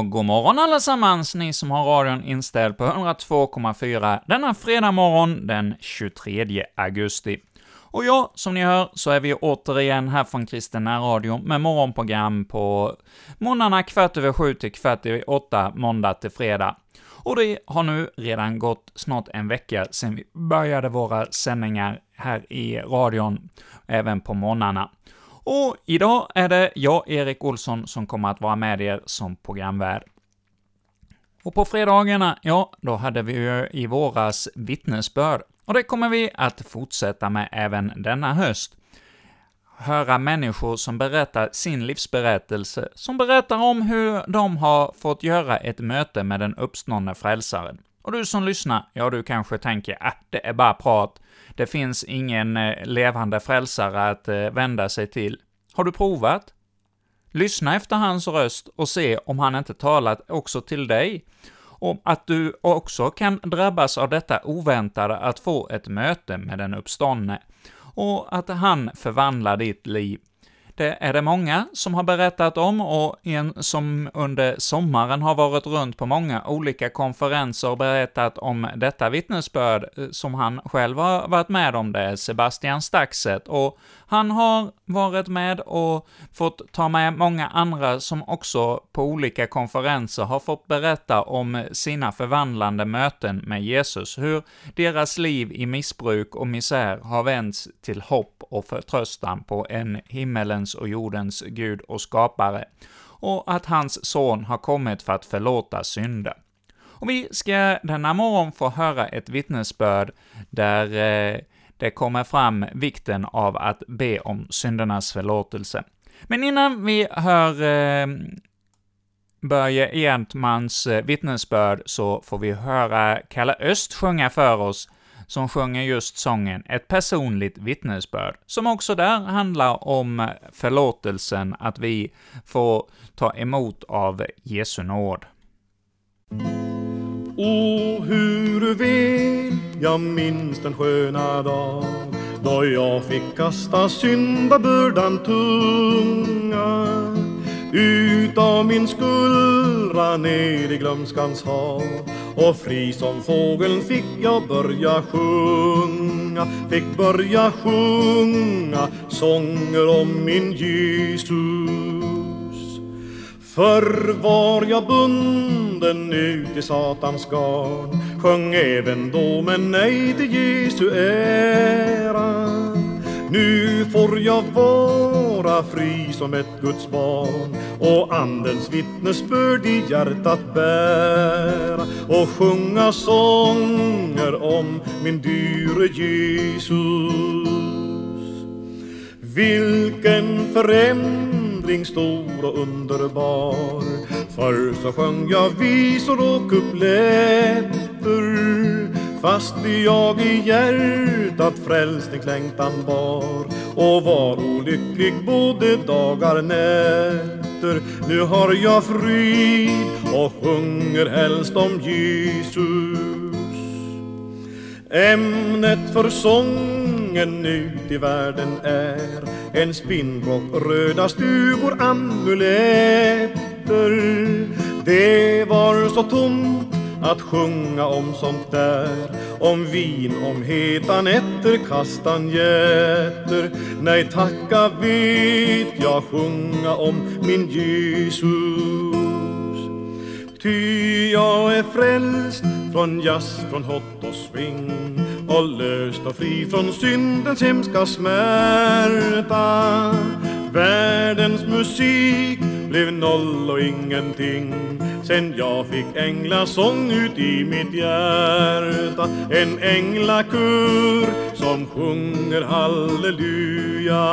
Ja, god morgon allesammans, ni som har radion inställd på 102,4 denna fredag morgon den 23 augusti. Och ja, som ni hör så är vi återigen här från Kristen Radio med morgonprogram på måndagarna kvart över sju till kvart över åtta, måndag till fredag. Och det har nu redan gått snart en vecka sedan vi började våra sändningar här i radion, även på morgnarna. Och idag är det jag, Erik Olsson, som kommer att vara med er som programvärd. Och på fredagarna, ja, då hade vi ju i våras vittnesbörd, och det kommer vi att fortsätta med även denna höst. Höra människor som berättar sin livsberättelse, som berättar om hur de har fått göra ett möte med den uppståndne frälsaren. Och du som lyssnar, ja, du kanske tänker att äh, det är bara prat, det finns ingen eh, levande frälsare att eh, vända sig till. Har du provat? Lyssna efter hans röst och se om han inte talat också till dig. Och att du också kan drabbas av detta oväntade att få ett möte med den uppståndne, och att han förvandlar ditt liv. Det är det många som har berättat om, och en som under sommaren har varit runt på många olika konferenser och berättat om detta vittnesbörd, eh, som han själv har varit med om det, är Sebastian Staxet, och han har varit med och fått ta med många andra som också på olika konferenser har fått berätta om sina förvandlande möten med Jesus, hur deras liv i missbruk och misär har vänts till hopp och förtröstan på en himmelens och jordens Gud och skapare, och att hans son har kommit för att förlåta synder. Och vi ska denna morgon få höra ett vittnesbörd där eh, det kommer fram vikten av att be om syndernas förlåtelse. Men innan vi hör eh, Börje Egentmans eh, vittnesbörd så får vi höra Kalle Öst sjunga för oss, som sjunger just sången ”Ett personligt vittnesbörd”, som också där handlar om förlåtelsen, att vi får ta emot av Jesu nåd. O, hur väl jag minns den sköna dag då jag fick kasta syndabördan tunga utav min skuldra ner i glömskans hav. Och fri som fågeln fick jag börja sjunga fick börja sjunga sånger om min Jesus. Förr var jag bunden ut i Satans garn Sjöng även då men nej till Jesu ära. Nu får jag vara fri som ett Guds barn och Andens vittnesbörd i hjärtat bära och sjunga sånger om min dyre Jesus. Vilken förändring stor och underbar. Förr så sjöng jag visor och kupletter Fast jag i hjärtat frälsningslängtan bar och var olycklig både dagar nätter. Nu har jag frid och sjunger helst om Jesus. Ämnet för sången ut i världen är en spinnrock, röda stugor, amuletter. Det var så tomt att sjunga om sånt där. Om vin, om heta nätter, kastanjetter Nej, tacka vet jag sjunga om min Jesus. Ty jag är frälst från jazz, från hot och swing och löst och fri från syndens hemska smärta. Världens musik blev noll och ingenting. Sen jag fick änglasång ut i mitt hjärta. En änglakör som sjunger halleluja.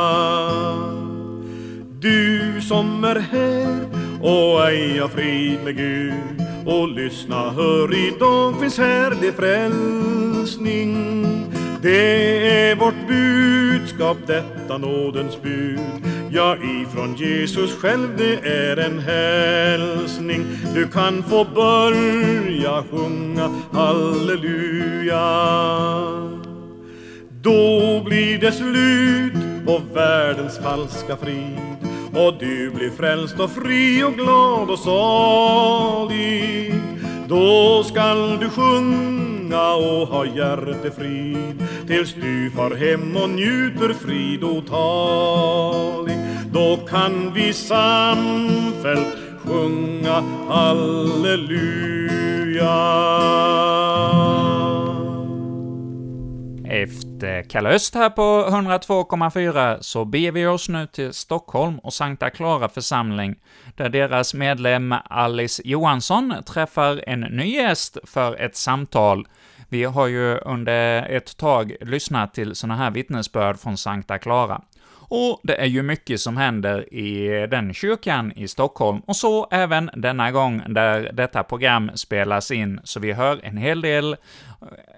Du som är här och ej har frid med Gud. Och lyssna, hör idag finns härlig frälsning. Det är vårt budskap, detta nådens bud. Ja, ifrån Jesus själv det är en hälsning. Du kan få börja sjunga halleluja. Då blir det slut på världens falska frid. Och du blir frälst och fri och glad och salig. Då skall du sjunga och ha hjärtefrid tills du far hem och njuter frid otalig. Då kan vi samfällt sjunga halleluja. Efter Kalle Öst här på 102,4 så beger vi oss nu till Stockholm och Sankta Clara församling, där deras medlem Alice Johansson träffar en ny gäst för ett samtal. Vi har ju under ett tag lyssnat till sådana här vittnesbörd från Sankta Clara. Och det är ju mycket som händer i den kyrkan i Stockholm, och så även denna gång där detta program spelas in, så vi hör en hel del eh,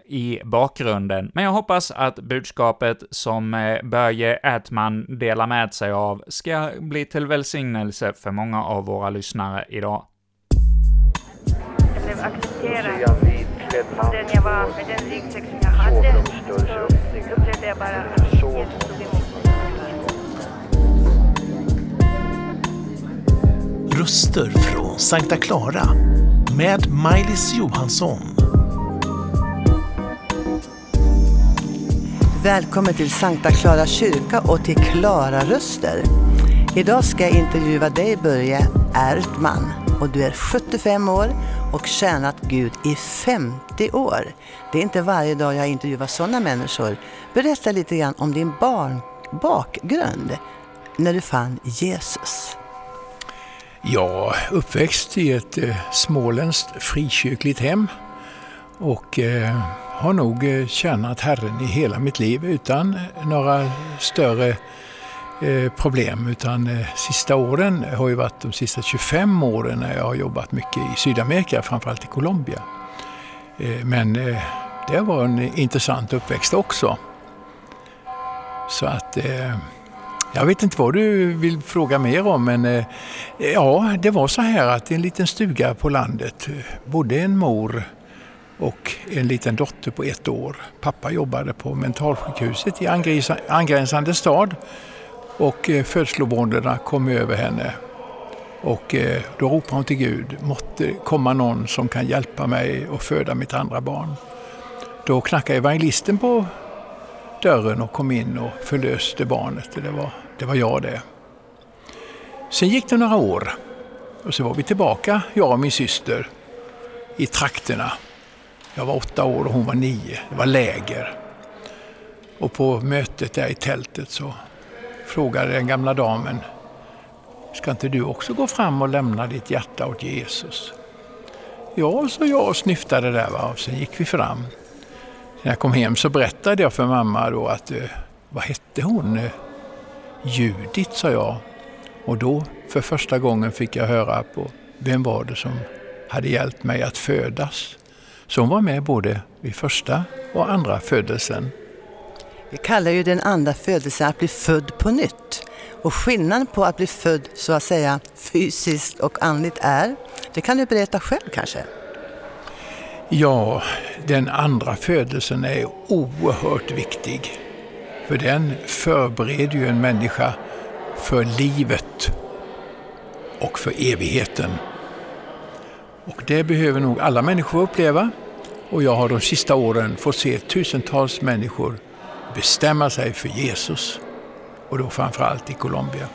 i bakgrunden. Men jag hoppas att budskapet som eh, Börje Ätman delar med sig av ska bli till välsignelse för många av våra lyssnare idag. Jag blev accepterad den jag var, med den ryggsäck som jag hade, så upplevde jag bara att Jesus tog emot mig. Röster från Sankta Clara med Maj-Lis Johansson. Välkommen till Sankta Clara kyrka och till Klara Röster. Idag ska jag intervjua dig Börje Ärtman och du är 75 år och tjänat Gud i 50 år. Det är inte varje dag jag intervjuar sådana människor. Berätta lite grann om din barn bakgrund när du fann Jesus. Ja, uppväxt i ett eh, småländskt frikyrkligt hem och eh, har nog eh, tjänat Herren i hela mitt liv utan eh, några större Eh, problem. Utan eh, sista åren har ju varit de sista 25 åren när jag har jobbat mycket i Sydamerika, framförallt i Colombia. Eh, men eh, det var en intressant uppväxt också. Så att eh, jag vet inte vad du vill fråga mer om men eh, ja, det var så här att i en liten stuga på landet eh, bodde en mor och en liten dotter på ett år. Pappa jobbade på mentalsjukhuset i angränsande stad och eh, födslovåndorna kom över henne. Och eh, då ropade hon till Gud, måtte komma någon som kan hjälpa mig att föda mitt andra barn. Då knackade evangelisten på dörren och kom in och förlöste barnet. Det var, det var jag det. Sen gick det några år och så var vi tillbaka, jag och min syster, i trakterna. Jag var åtta år och hon var nio. Det var läger. Och på mötet där i tältet så frågade den gamla damen Ska inte du också gå fram och lämna ditt hjärta åt Jesus? Ja, så jag och snyftade där va? och sen gick vi fram. När jag kom hem så berättade jag för mamma då att, eh, vad hette hon? Eh, Judit, sa jag. Och då för första gången fick jag höra på vem var det som hade hjälpt mig att födas. Så hon var med både vid första och andra födelsen. Vi kallar ju den andra födelsen att bli född på nytt. Och skillnaden på att bli född så att säga fysiskt och andligt är, det kan du berätta själv kanske? Ja, den andra födelsen är oerhört viktig. För den förbereder ju en människa för livet och för evigheten. Och det behöver nog alla människor uppleva. Och jag har de sista åren fått se tusentals människor bestämma sig för Jesus. Och då framförallt i Colombia.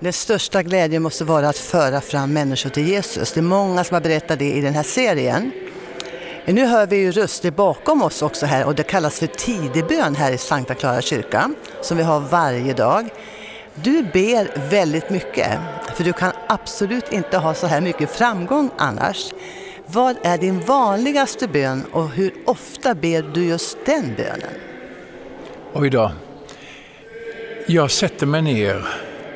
Den största glädjen måste vara att föra fram människor till Jesus. Det är många som har berättat det i den här serien. Nu hör vi ju röster bakom oss också här och det kallas för tidebön här i Sankta Clara kyrka som vi har varje dag. Du ber väldigt mycket för du kan absolut inte ha så här mycket framgång annars. Vad är din vanligaste bön och hur ofta ber du just den bönen? Oj då. Jag sätter mig ner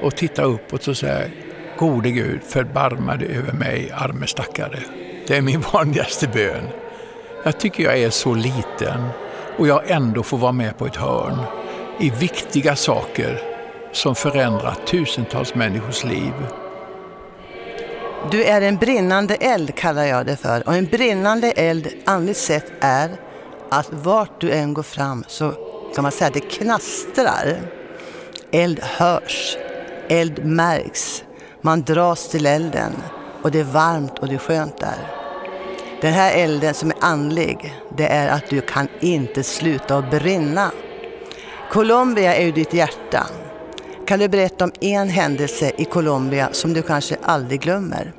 och tittar uppåt och säger Gode Gud, förbarma dig över mig, arme stackare. Det är min vanligaste bön. Jag tycker jag är så liten och jag ändå får vara med på ett hörn i viktiga saker som förändrar tusentals människors liv. Du är en brinnande eld kallar jag det för. Och en brinnande eld andligt sett är att vart du än går fram så kan man säga att det knastrar. Eld hörs. eld märks. Man dras till elden och det är varmt och det är skönt där. Den här elden som är andlig, det är att du kan inte sluta att brinna. Colombia är ju ditt hjärta. Kan du berätta om en händelse i Colombia som du kanske aldrig glömmer?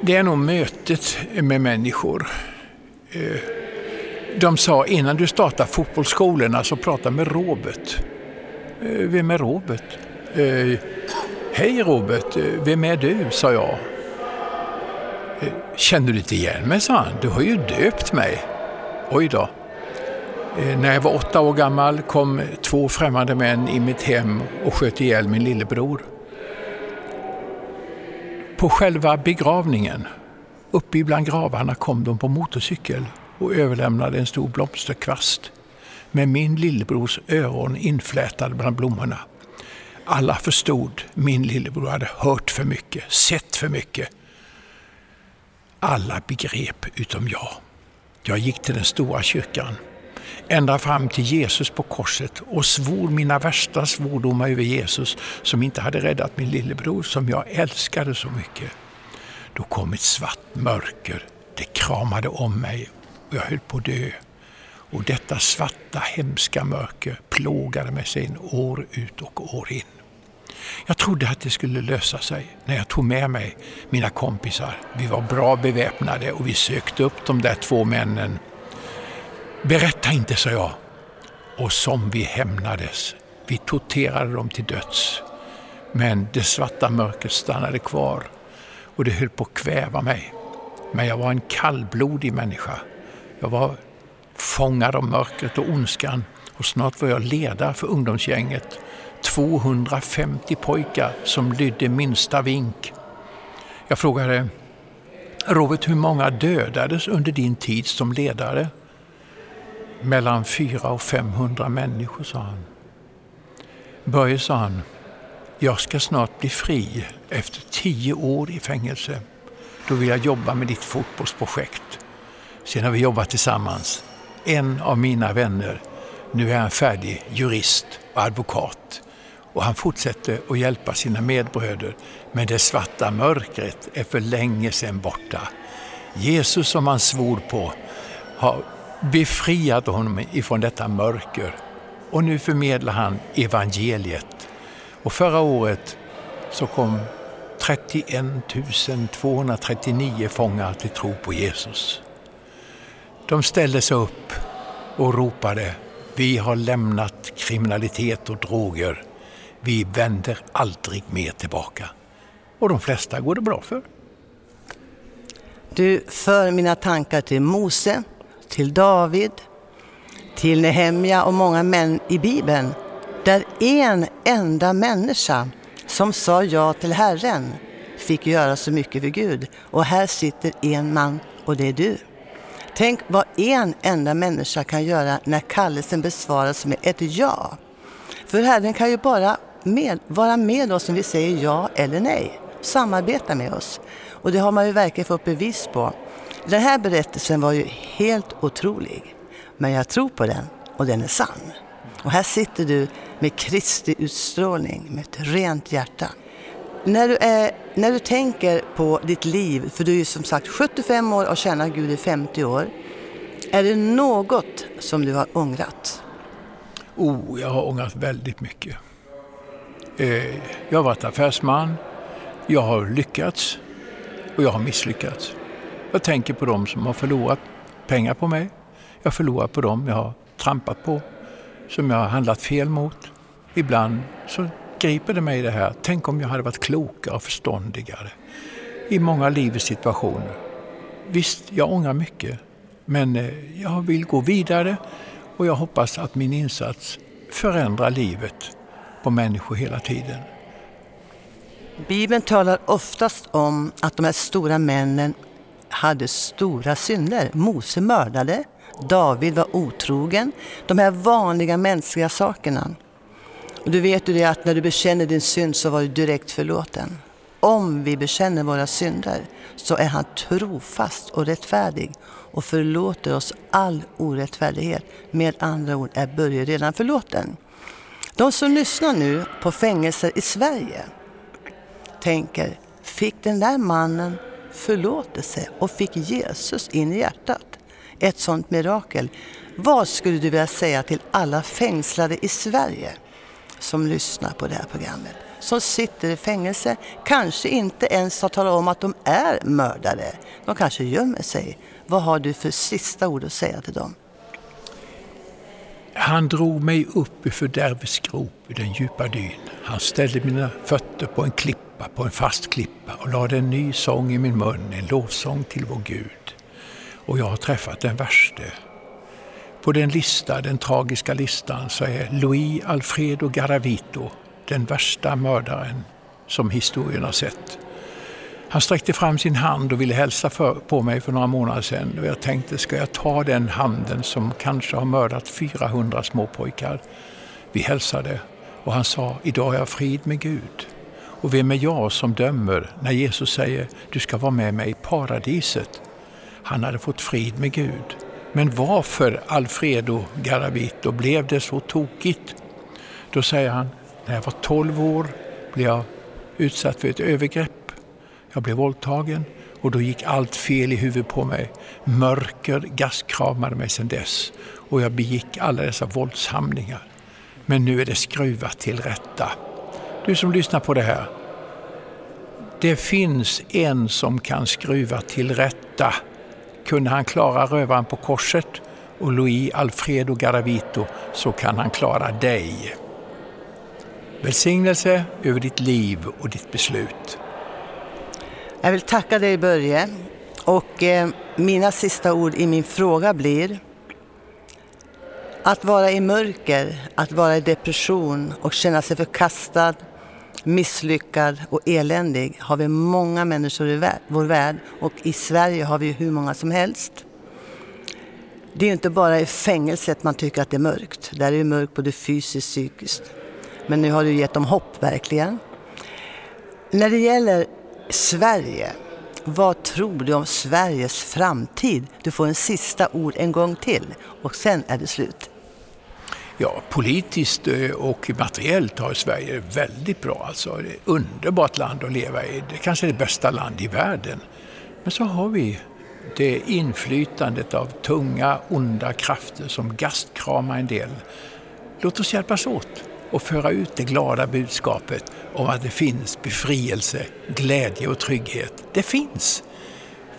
Det är nog mötet med människor. Eh, de sa innan du startar fotbollsskolorna så alltså prata med Robert. Eh, vem är Robert? Eh, Hej Robert, vem är du? sa jag. Känner du inte igen mig? sa han. Du har ju döpt mig. Oj då. Eh, när jag var åtta år gammal kom två främmande män i mitt hem och sköt ihjäl min lillebror. På själva begravningen, uppe bland gravarna, kom de på motorcykel och överlämnade en stor blomsterkvast med min lillebrors öron inflätade bland blommorna. Alla förstod min lillebror hade hört för mycket, sett för mycket. Alla begrep utom jag. Jag gick till den stora kyrkan ända fram till Jesus på korset och svor mina värsta svordomar över Jesus som inte hade räddat min lillebror som jag älskade så mycket. Då kom ett svart mörker. Det kramade om mig och jag höll på att dö. Och detta svarta hemska mörker plågade mig sen år ut och år in. Jag trodde att det skulle lösa sig när jag tog med mig mina kompisar. Vi var bra beväpnade och vi sökte upp de där två männen Berätta inte, sa jag. Och som vi hämnades. Vi torterade dem till döds. Men det svarta mörkret stannade kvar och det höll på att kväva mig. Men jag var en kallblodig människa. Jag var fångad av mörkret och ondskan och snart var jag ledare för ungdomsgänget. 250 pojkar som lydde minsta vink. Jag frågade Robert, hur många dödades under din tid som ledare? Mellan 400 och 500 människor, sa han. Börje, sa han, jag ska snart bli fri efter tio år i fängelse. Då vill jag jobba med ditt fotbollsprojekt. Sen har vi jobbat tillsammans. En av mina vänner, nu är han färdig jurist och advokat. Och han fortsätter att hjälpa sina medbröder. Men det svarta mörkret är för länge sedan borta. Jesus som han svor på har befriat honom ifrån detta mörker. Och nu förmedlar han evangeliet. Och förra året så kom 31 239 fångar till tro på Jesus. De ställde sig upp och ropade Vi har lämnat kriminalitet och droger. Vi vänder aldrig mer tillbaka. Och de flesta går det bra för. Du för mina tankar till Mose, till David, till Nehemja och många män i Bibeln, där en enda människa som sa ja till Herren fick göra så mycket för Gud. Och här sitter en man och det är du. Tänk vad en enda människa kan göra när kallelsen besvaras med ett ja. För Herren kan ju bara med, vara med oss om vi säger ja eller nej. Samarbeta med oss. Och det har man ju verkligen fått bevis på. Den här berättelsen var ju helt otrolig. Men jag tror på den och den är sann. Och här sitter du med Kristi utstrålning, med ett rent hjärta. När du, är, när du tänker på ditt liv, för du är ju som sagt 75 år och känner Gud i 50 år. Är det något som du har ångrat? Oh, jag har ångrat väldigt mycket. Eh, jag har varit affärsman, jag har lyckats och jag har misslyckats. Jag tänker på dem som har förlorat pengar på mig. Jag förlorar på dem jag har trampat på, som jag har handlat fel mot. Ibland så griper det mig det här, tänk om jag hade varit klokare och förståndigare i många livets situationer. Visst, jag ångrar mycket, men eh, jag vill gå vidare och jag hoppas att min insats förändrar livet på människor hela tiden. Bibeln talar oftast om att de här stora männen hade stora synder. Mose mördade, David var otrogen. De här vanliga mänskliga sakerna. Och du vet ju det att när du bekänner din synd så var du direkt förlåten. Om vi bekänner våra synder så är han trofast och rättfärdig och förlåter oss all orättfärdighet. Med andra ord är Börje redan förlåten. De som lyssnar nu på fängelser i Sverige tänker, fick den där mannen förlåtelse och fick Jesus in i hjärtat? Ett sådant mirakel. Vad skulle du vilja säga till alla fängslade i Sverige som lyssnar på det här programmet? Som sitter i fängelse, kanske inte ens har talat om att de är mördare. De kanske gömmer sig. Vad har du för sista ord att säga till dem? Han drog mig upp ur fördärvets grop i den djupa dyn. Han ställde mina fötter på en klippa, på en fast klippa och lade en ny sång i min mun, en lovsång till vår Gud. Och jag har träffat den värste. På den lista, den tragiska listan, så är Louis Alfredo Garavito den värsta mördaren som historien har sett. Han sträckte fram sin hand och ville hälsa för, på mig för några månader sedan och jag tänkte, ska jag ta den handen som kanske har mördat 400 småpojkar? Vi hälsade och han sa, idag är jag frid med Gud. Och vem är jag som dömer när Jesus säger, du ska vara med mig i paradiset? Han hade fått frid med Gud. Men varför, Alfredo Garavito, blev det så tokigt? Då säger han, när jag var 12 år blev jag utsatt för ett övergrepp jag blev våldtagen och då gick allt fel i huvudet på mig. Mörker gastkramade mig sedan dess och jag begick alla dessa våldshandlingar. Men nu är det skruvat till rätta. Du som lyssnar på det här. Det finns en som kan skruva till rätta. Kunde han klara rövaren på korset och Louis Alfredo Garavito så kan han klara dig. Välsignelse över ditt liv och ditt beslut. Jag vill tacka dig Börje och eh, mina sista ord i min fråga blir att vara i mörker, att vara i depression och känna sig förkastad, misslyckad och eländig har vi många människor i vår värld och i Sverige har vi hur många som helst. Det är inte bara i fängelset man tycker att det är mörkt. Där är det mörkt både fysiskt och psykiskt. Men nu har du gett dem hopp verkligen. När det gäller Sverige. Vad tror du om Sveriges framtid? Du får en sista ord en gång till och sen är det slut. Ja, politiskt eh, och materiellt har Sverige det väldigt bra. Alltså, det är ett underbart land att leva i. Det kanske är det bästa land i världen. Men så har vi det inflytandet av tunga, onda krafter som gastkramar en del. Låt oss hjälpas åt och föra ut det glada budskapet om att det finns befrielse, glädje och trygghet. Det finns!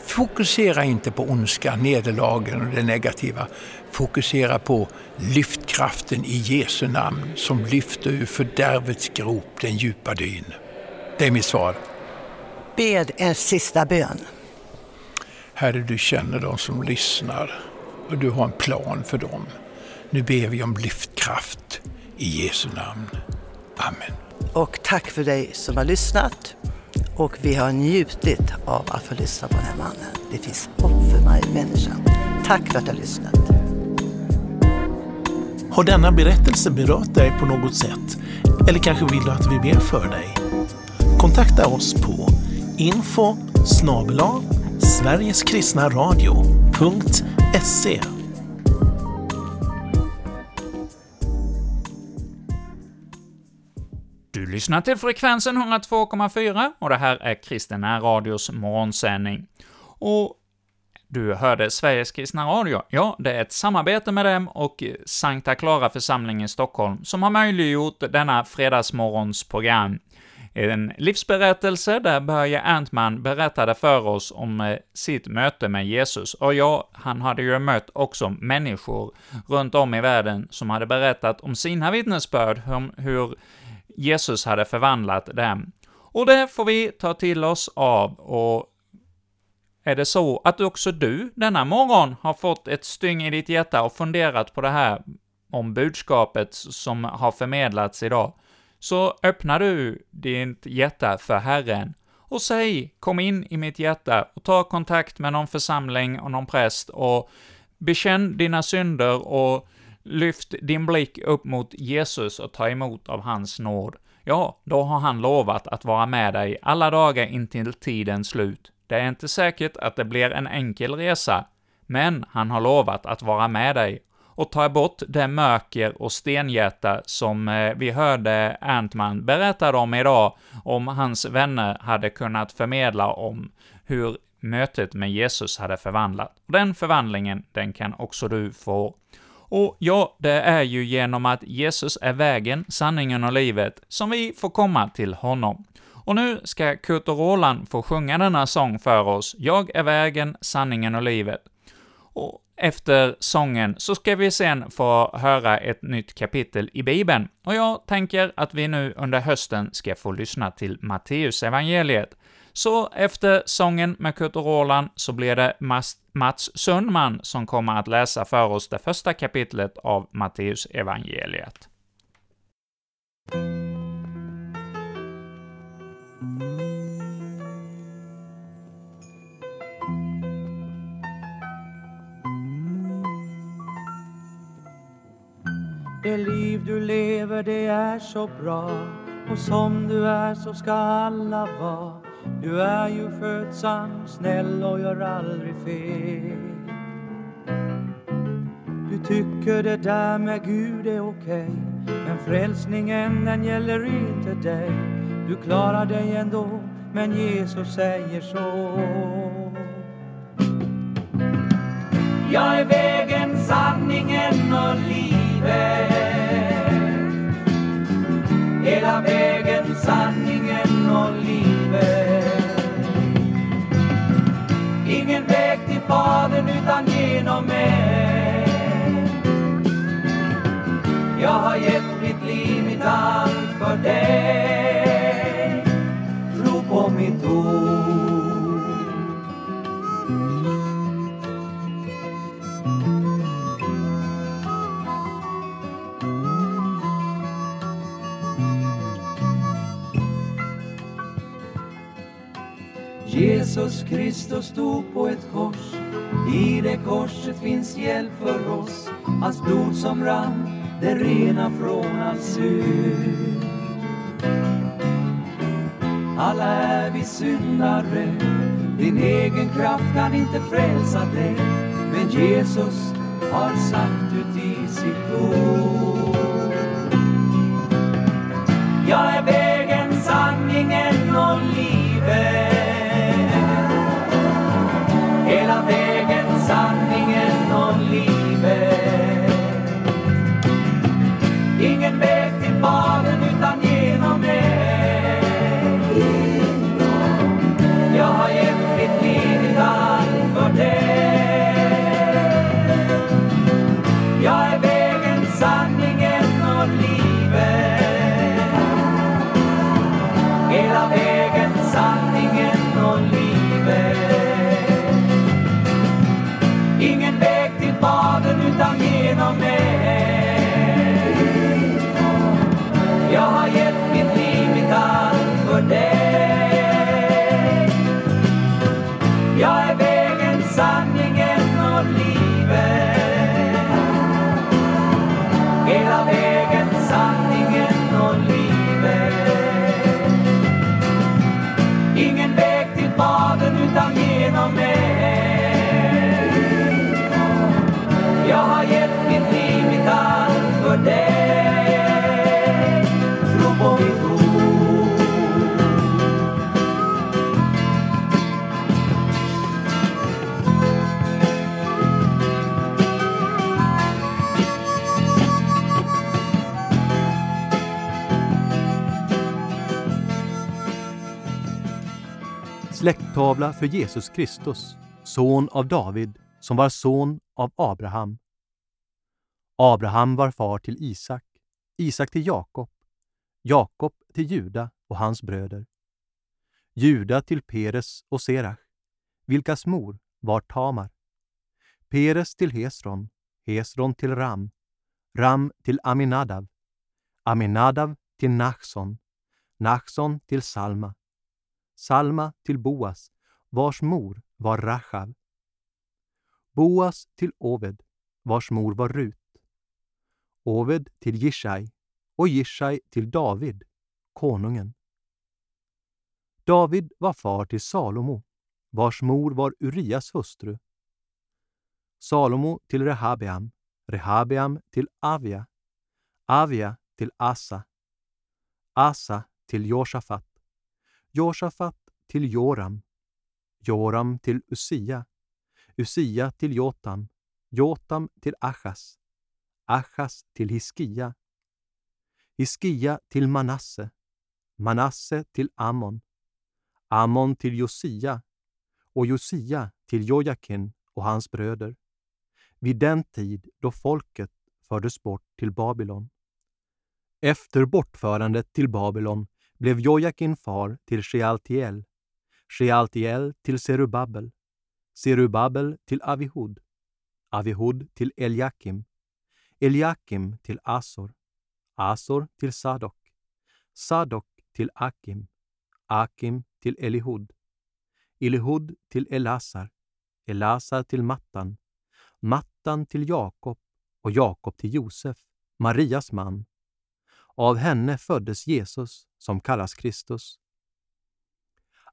Fokusera inte på ondska, nederlagen och det negativa. Fokusera på lyftkraften i Jesu namn som lyfter ur fördärvets grop den djupa dyn. Det är mitt svar. Bed en sista bön. Herre, du känner de som lyssnar och du har en plan för dem. Nu ber vi om lyftkraft i Jesu namn. Amen. Och tack för dig som har lyssnat. Och vi har njutit av att få lyssna på den här mannen. Det finns hopp för varje människa. Tack för att du har lyssnat. Har denna berättelse berört dig på något sätt? Eller kanske vill du att vi ber för dig? Kontakta oss på info snabel-a sverigeskristnaradio.se lyssnar till Frekvensen 102,4 och det här är Kristen Radios morgonsändning. Och du hörde Sveriges Kristna Radio. Ja, det är ett samarbete med dem och Sankta Clara församling i Stockholm som har möjliggjort denna fredagsmorgons program. En livsberättelse där Börje Ernstman berättade för oss om eh, sitt möte med Jesus. Och ja, han hade ju mött också människor runt om i världen som hade berättat om sina vittnesbörd, om hur Jesus hade förvandlat dem. Och det får vi ta till oss av, och är det så att också du denna morgon har fått ett styng i ditt hjärta och funderat på det här om budskapet som har förmedlats idag, så öppnar du ditt hjärta för Herren och säg ”Kom in i mitt hjärta” och ta kontakt med någon församling och någon präst och bekänn dina synder och Lyft din blick upp mot Jesus och ta emot av hans nåd. Ja, då har han lovat att vara med dig alla dagar intill tidens slut. Det är inte säkert att det blir en enkel resa, men han har lovat att vara med dig. och ta bort det mörker och stenhjärta som eh, vi hörde Antman berätta om idag, om hans vänner hade kunnat förmedla om hur mötet med Jesus hade förvandlat. Och den förvandlingen, den kan också du få. Och ja, det är ju genom att Jesus är vägen, sanningen och livet som vi får komma till honom. Och nu ska Kurt och Roland få sjunga denna sång för oss, Jag är vägen, sanningen och livet. Och efter sången så ska vi sen få höra ett nytt kapitel i Bibeln, och jag tänker att vi nu under hösten ska få lyssna till Matteus evangeliet. Så efter sången med Kurt och Roland så blir det Mats Sundman som kommer att läsa för oss det första kapitlet av Matteus evangeliet. Det liv du lever det är så bra och som du är så ska alla vara du är ju skötsam, snäll och gör aldrig fel. Du tycker det där med Gud är okej Men frälsningen den gäller inte dig. Du klarar dig ändå, men Jesus säger så. Jag är vägen, sanningen och livet. Hela vägen Kristus stod på ett kors. I det korset finns hjälp för oss. Hans blod som rann, det rena från all synd Alla är vi syndare. Din egen kraft kan inte frälsa dig. Men Jesus har sagt ut i sitt ord. Jag är vägen, sanningen och livet. Måltavla för Jesus Kristus, son av David, som var son av Abraham. Abraham var far till Isak, Isak till Jakob, Jakob till Juda och hans bröder. Juda till Peres och Serach, vilkas mor var Tamar. Peres till Hesron, Hesron till Ram, Ram till Aminadav, Aminadav till Nachson, Nachson till Salma, Salma till Boas, vars mor var Rachav. Boas till Oved, vars mor var Rut. Oved till Jishai och Jishai till David, konungen. David var far till Salomo, vars mor var Urias hustru. Salomo till Rehabeam, Rehabeam till Avia, Avia till Asa, Asa till Josafat, Josafat till Joram, Joram till Usia, Usia till Jotam, Jotam till Achas, Achas till Hiskia, Hiskia till Manasse, Manasse till Amon, Amon till Josia och Josia till Jojakin och hans bröder, vid den tid då folket fördes bort till Babylon. Efter bortförandet till Babylon blev Jojakin far till Shealtiel, Shealtiel till Serubabel, Serubabel till Avihud, Avihud till Eliakim, Eliakim till Asor, Asor till Sadok, Sadok till Akim, Akim till Elihud, Elihud till Elasar, Elasar till Mattan, Mattan till Jakob och Jakob till Josef, Marias man. Av henne föddes Jesus, som kallas Kristus.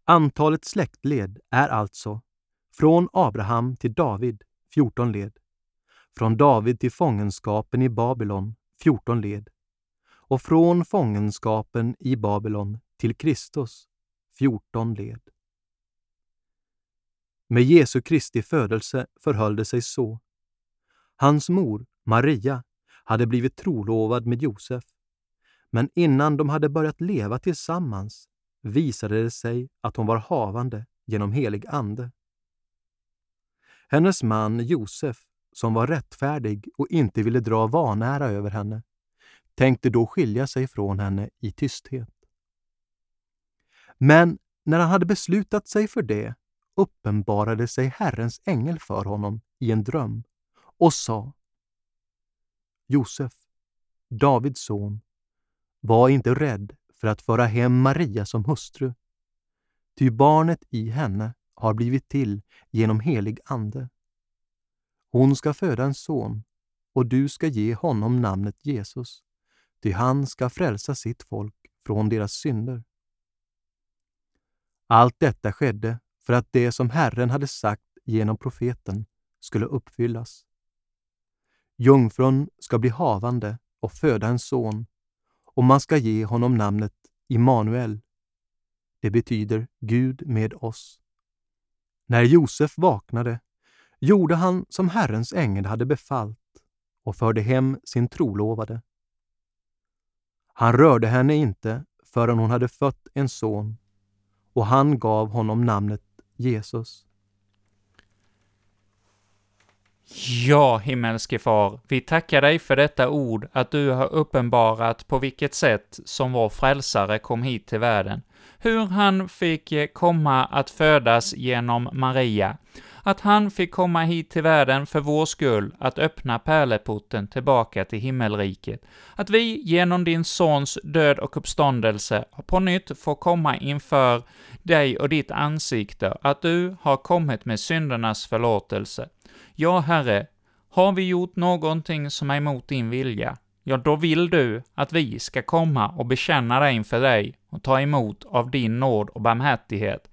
Antalet släktled är alltså från Abraham till David 14 led, från David till fångenskapen i Babylon 14 led och från fångenskapen i Babylon till Kristus 14 led. Med Jesu Kristi födelse förhöll det sig så. Hans mor, Maria, hade blivit trolovad med Josef. Men innan de hade börjat leva tillsammans visade det sig att hon var havande genom helig ande. Hennes man Josef, som var rättfärdig och inte ville dra vanära över henne, tänkte då skilja sig från henne i tysthet. Men när han hade beslutat sig för det uppenbarade sig Herrens ängel för honom i en dröm och sa Josef, Davids son, var inte rädd för att föra hem Maria som hustru, ty barnet i henne har blivit till genom helig ande. Hon ska föda en son och du ska ge honom namnet Jesus, ty han ska frälsa sitt folk från deras synder. Allt detta skedde för att det som Herren hade sagt genom profeten skulle uppfyllas. Jungfrun ska bli havande och föda en son och man ska ge honom namnet Immanuel. Det betyder Gud med oss. När Josef vaknade gjorde han som Herrens ängel hade befallt och förde hem sin trolovade. Han rörde henne inte förrän hon hade fött en son och han gav honom namnet Jesus. Ja, himmelske far, vi tackar dig för detta ord, att du har uppenbarat på vilket sätt som vår frälsare kom hit till världen. Hur han fick komma att födas genom Maria, att han fick komma hit till världen för vår skull, att öppna pärleporten tillbaka till himmelriket. Att vi genom din Sons död och uppståndelse på nytt får komma inför dig och ditt ansikte, att du har kommit med syndernas förlåtelse. Ja, Herre, har vi gjort någonting som är emot din vilja, ja, då vill du att vi ska komma och bekänna dig inför dig och ta emot av din nåd och barmhärtighet.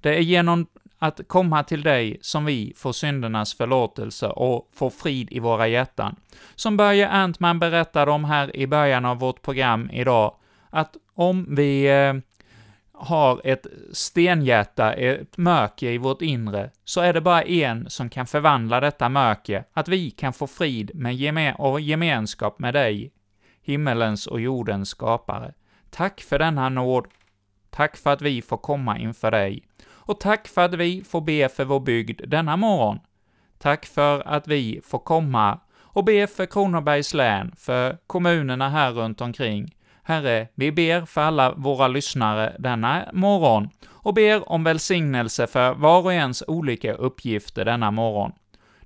Det är genom att komma till dig som vi får syndernas förlåtelse och får frid i våra hjärtan. Som Börje Antman berättade om här i början av vårt program idag, att om vi eh, har ett stenhjärta, ett mörker i vårt inre, så är det bara en som kan förvandla detta mörker, att vi kan få frid med geme och gemenskap med dig, himmelens och jordens skapare. Tack för denna nåd. Tack för att vi får komma inför dig. Och tack för att vi får be för vår bygd denna morgon. Tack för att vi får komma och be för Kronobergs län, för kommunerna här runt omkring, Herre, vi ber för alla våra lyssnare denna morgon och ber om välsignelse för var och ens olika uppgifter denna morgon.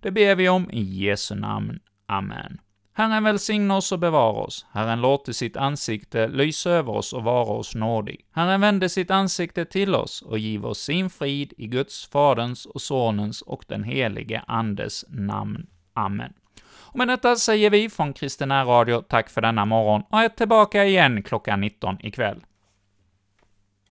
Det ber vi om i Jesu namn. Amen. Herren välsigne oss och bevara oss. Herren låter sitt ansikte lysa över oss och vara oss nådig. Herren vände sitt ansikte till oss och give oss sin frid i Guds, Faderns och Sonens och den helige Andes namn. Amen. Och med detta säger vi från Kristina Radio tack för denna morgon och är tillbaka igen klockan 19 ikväll.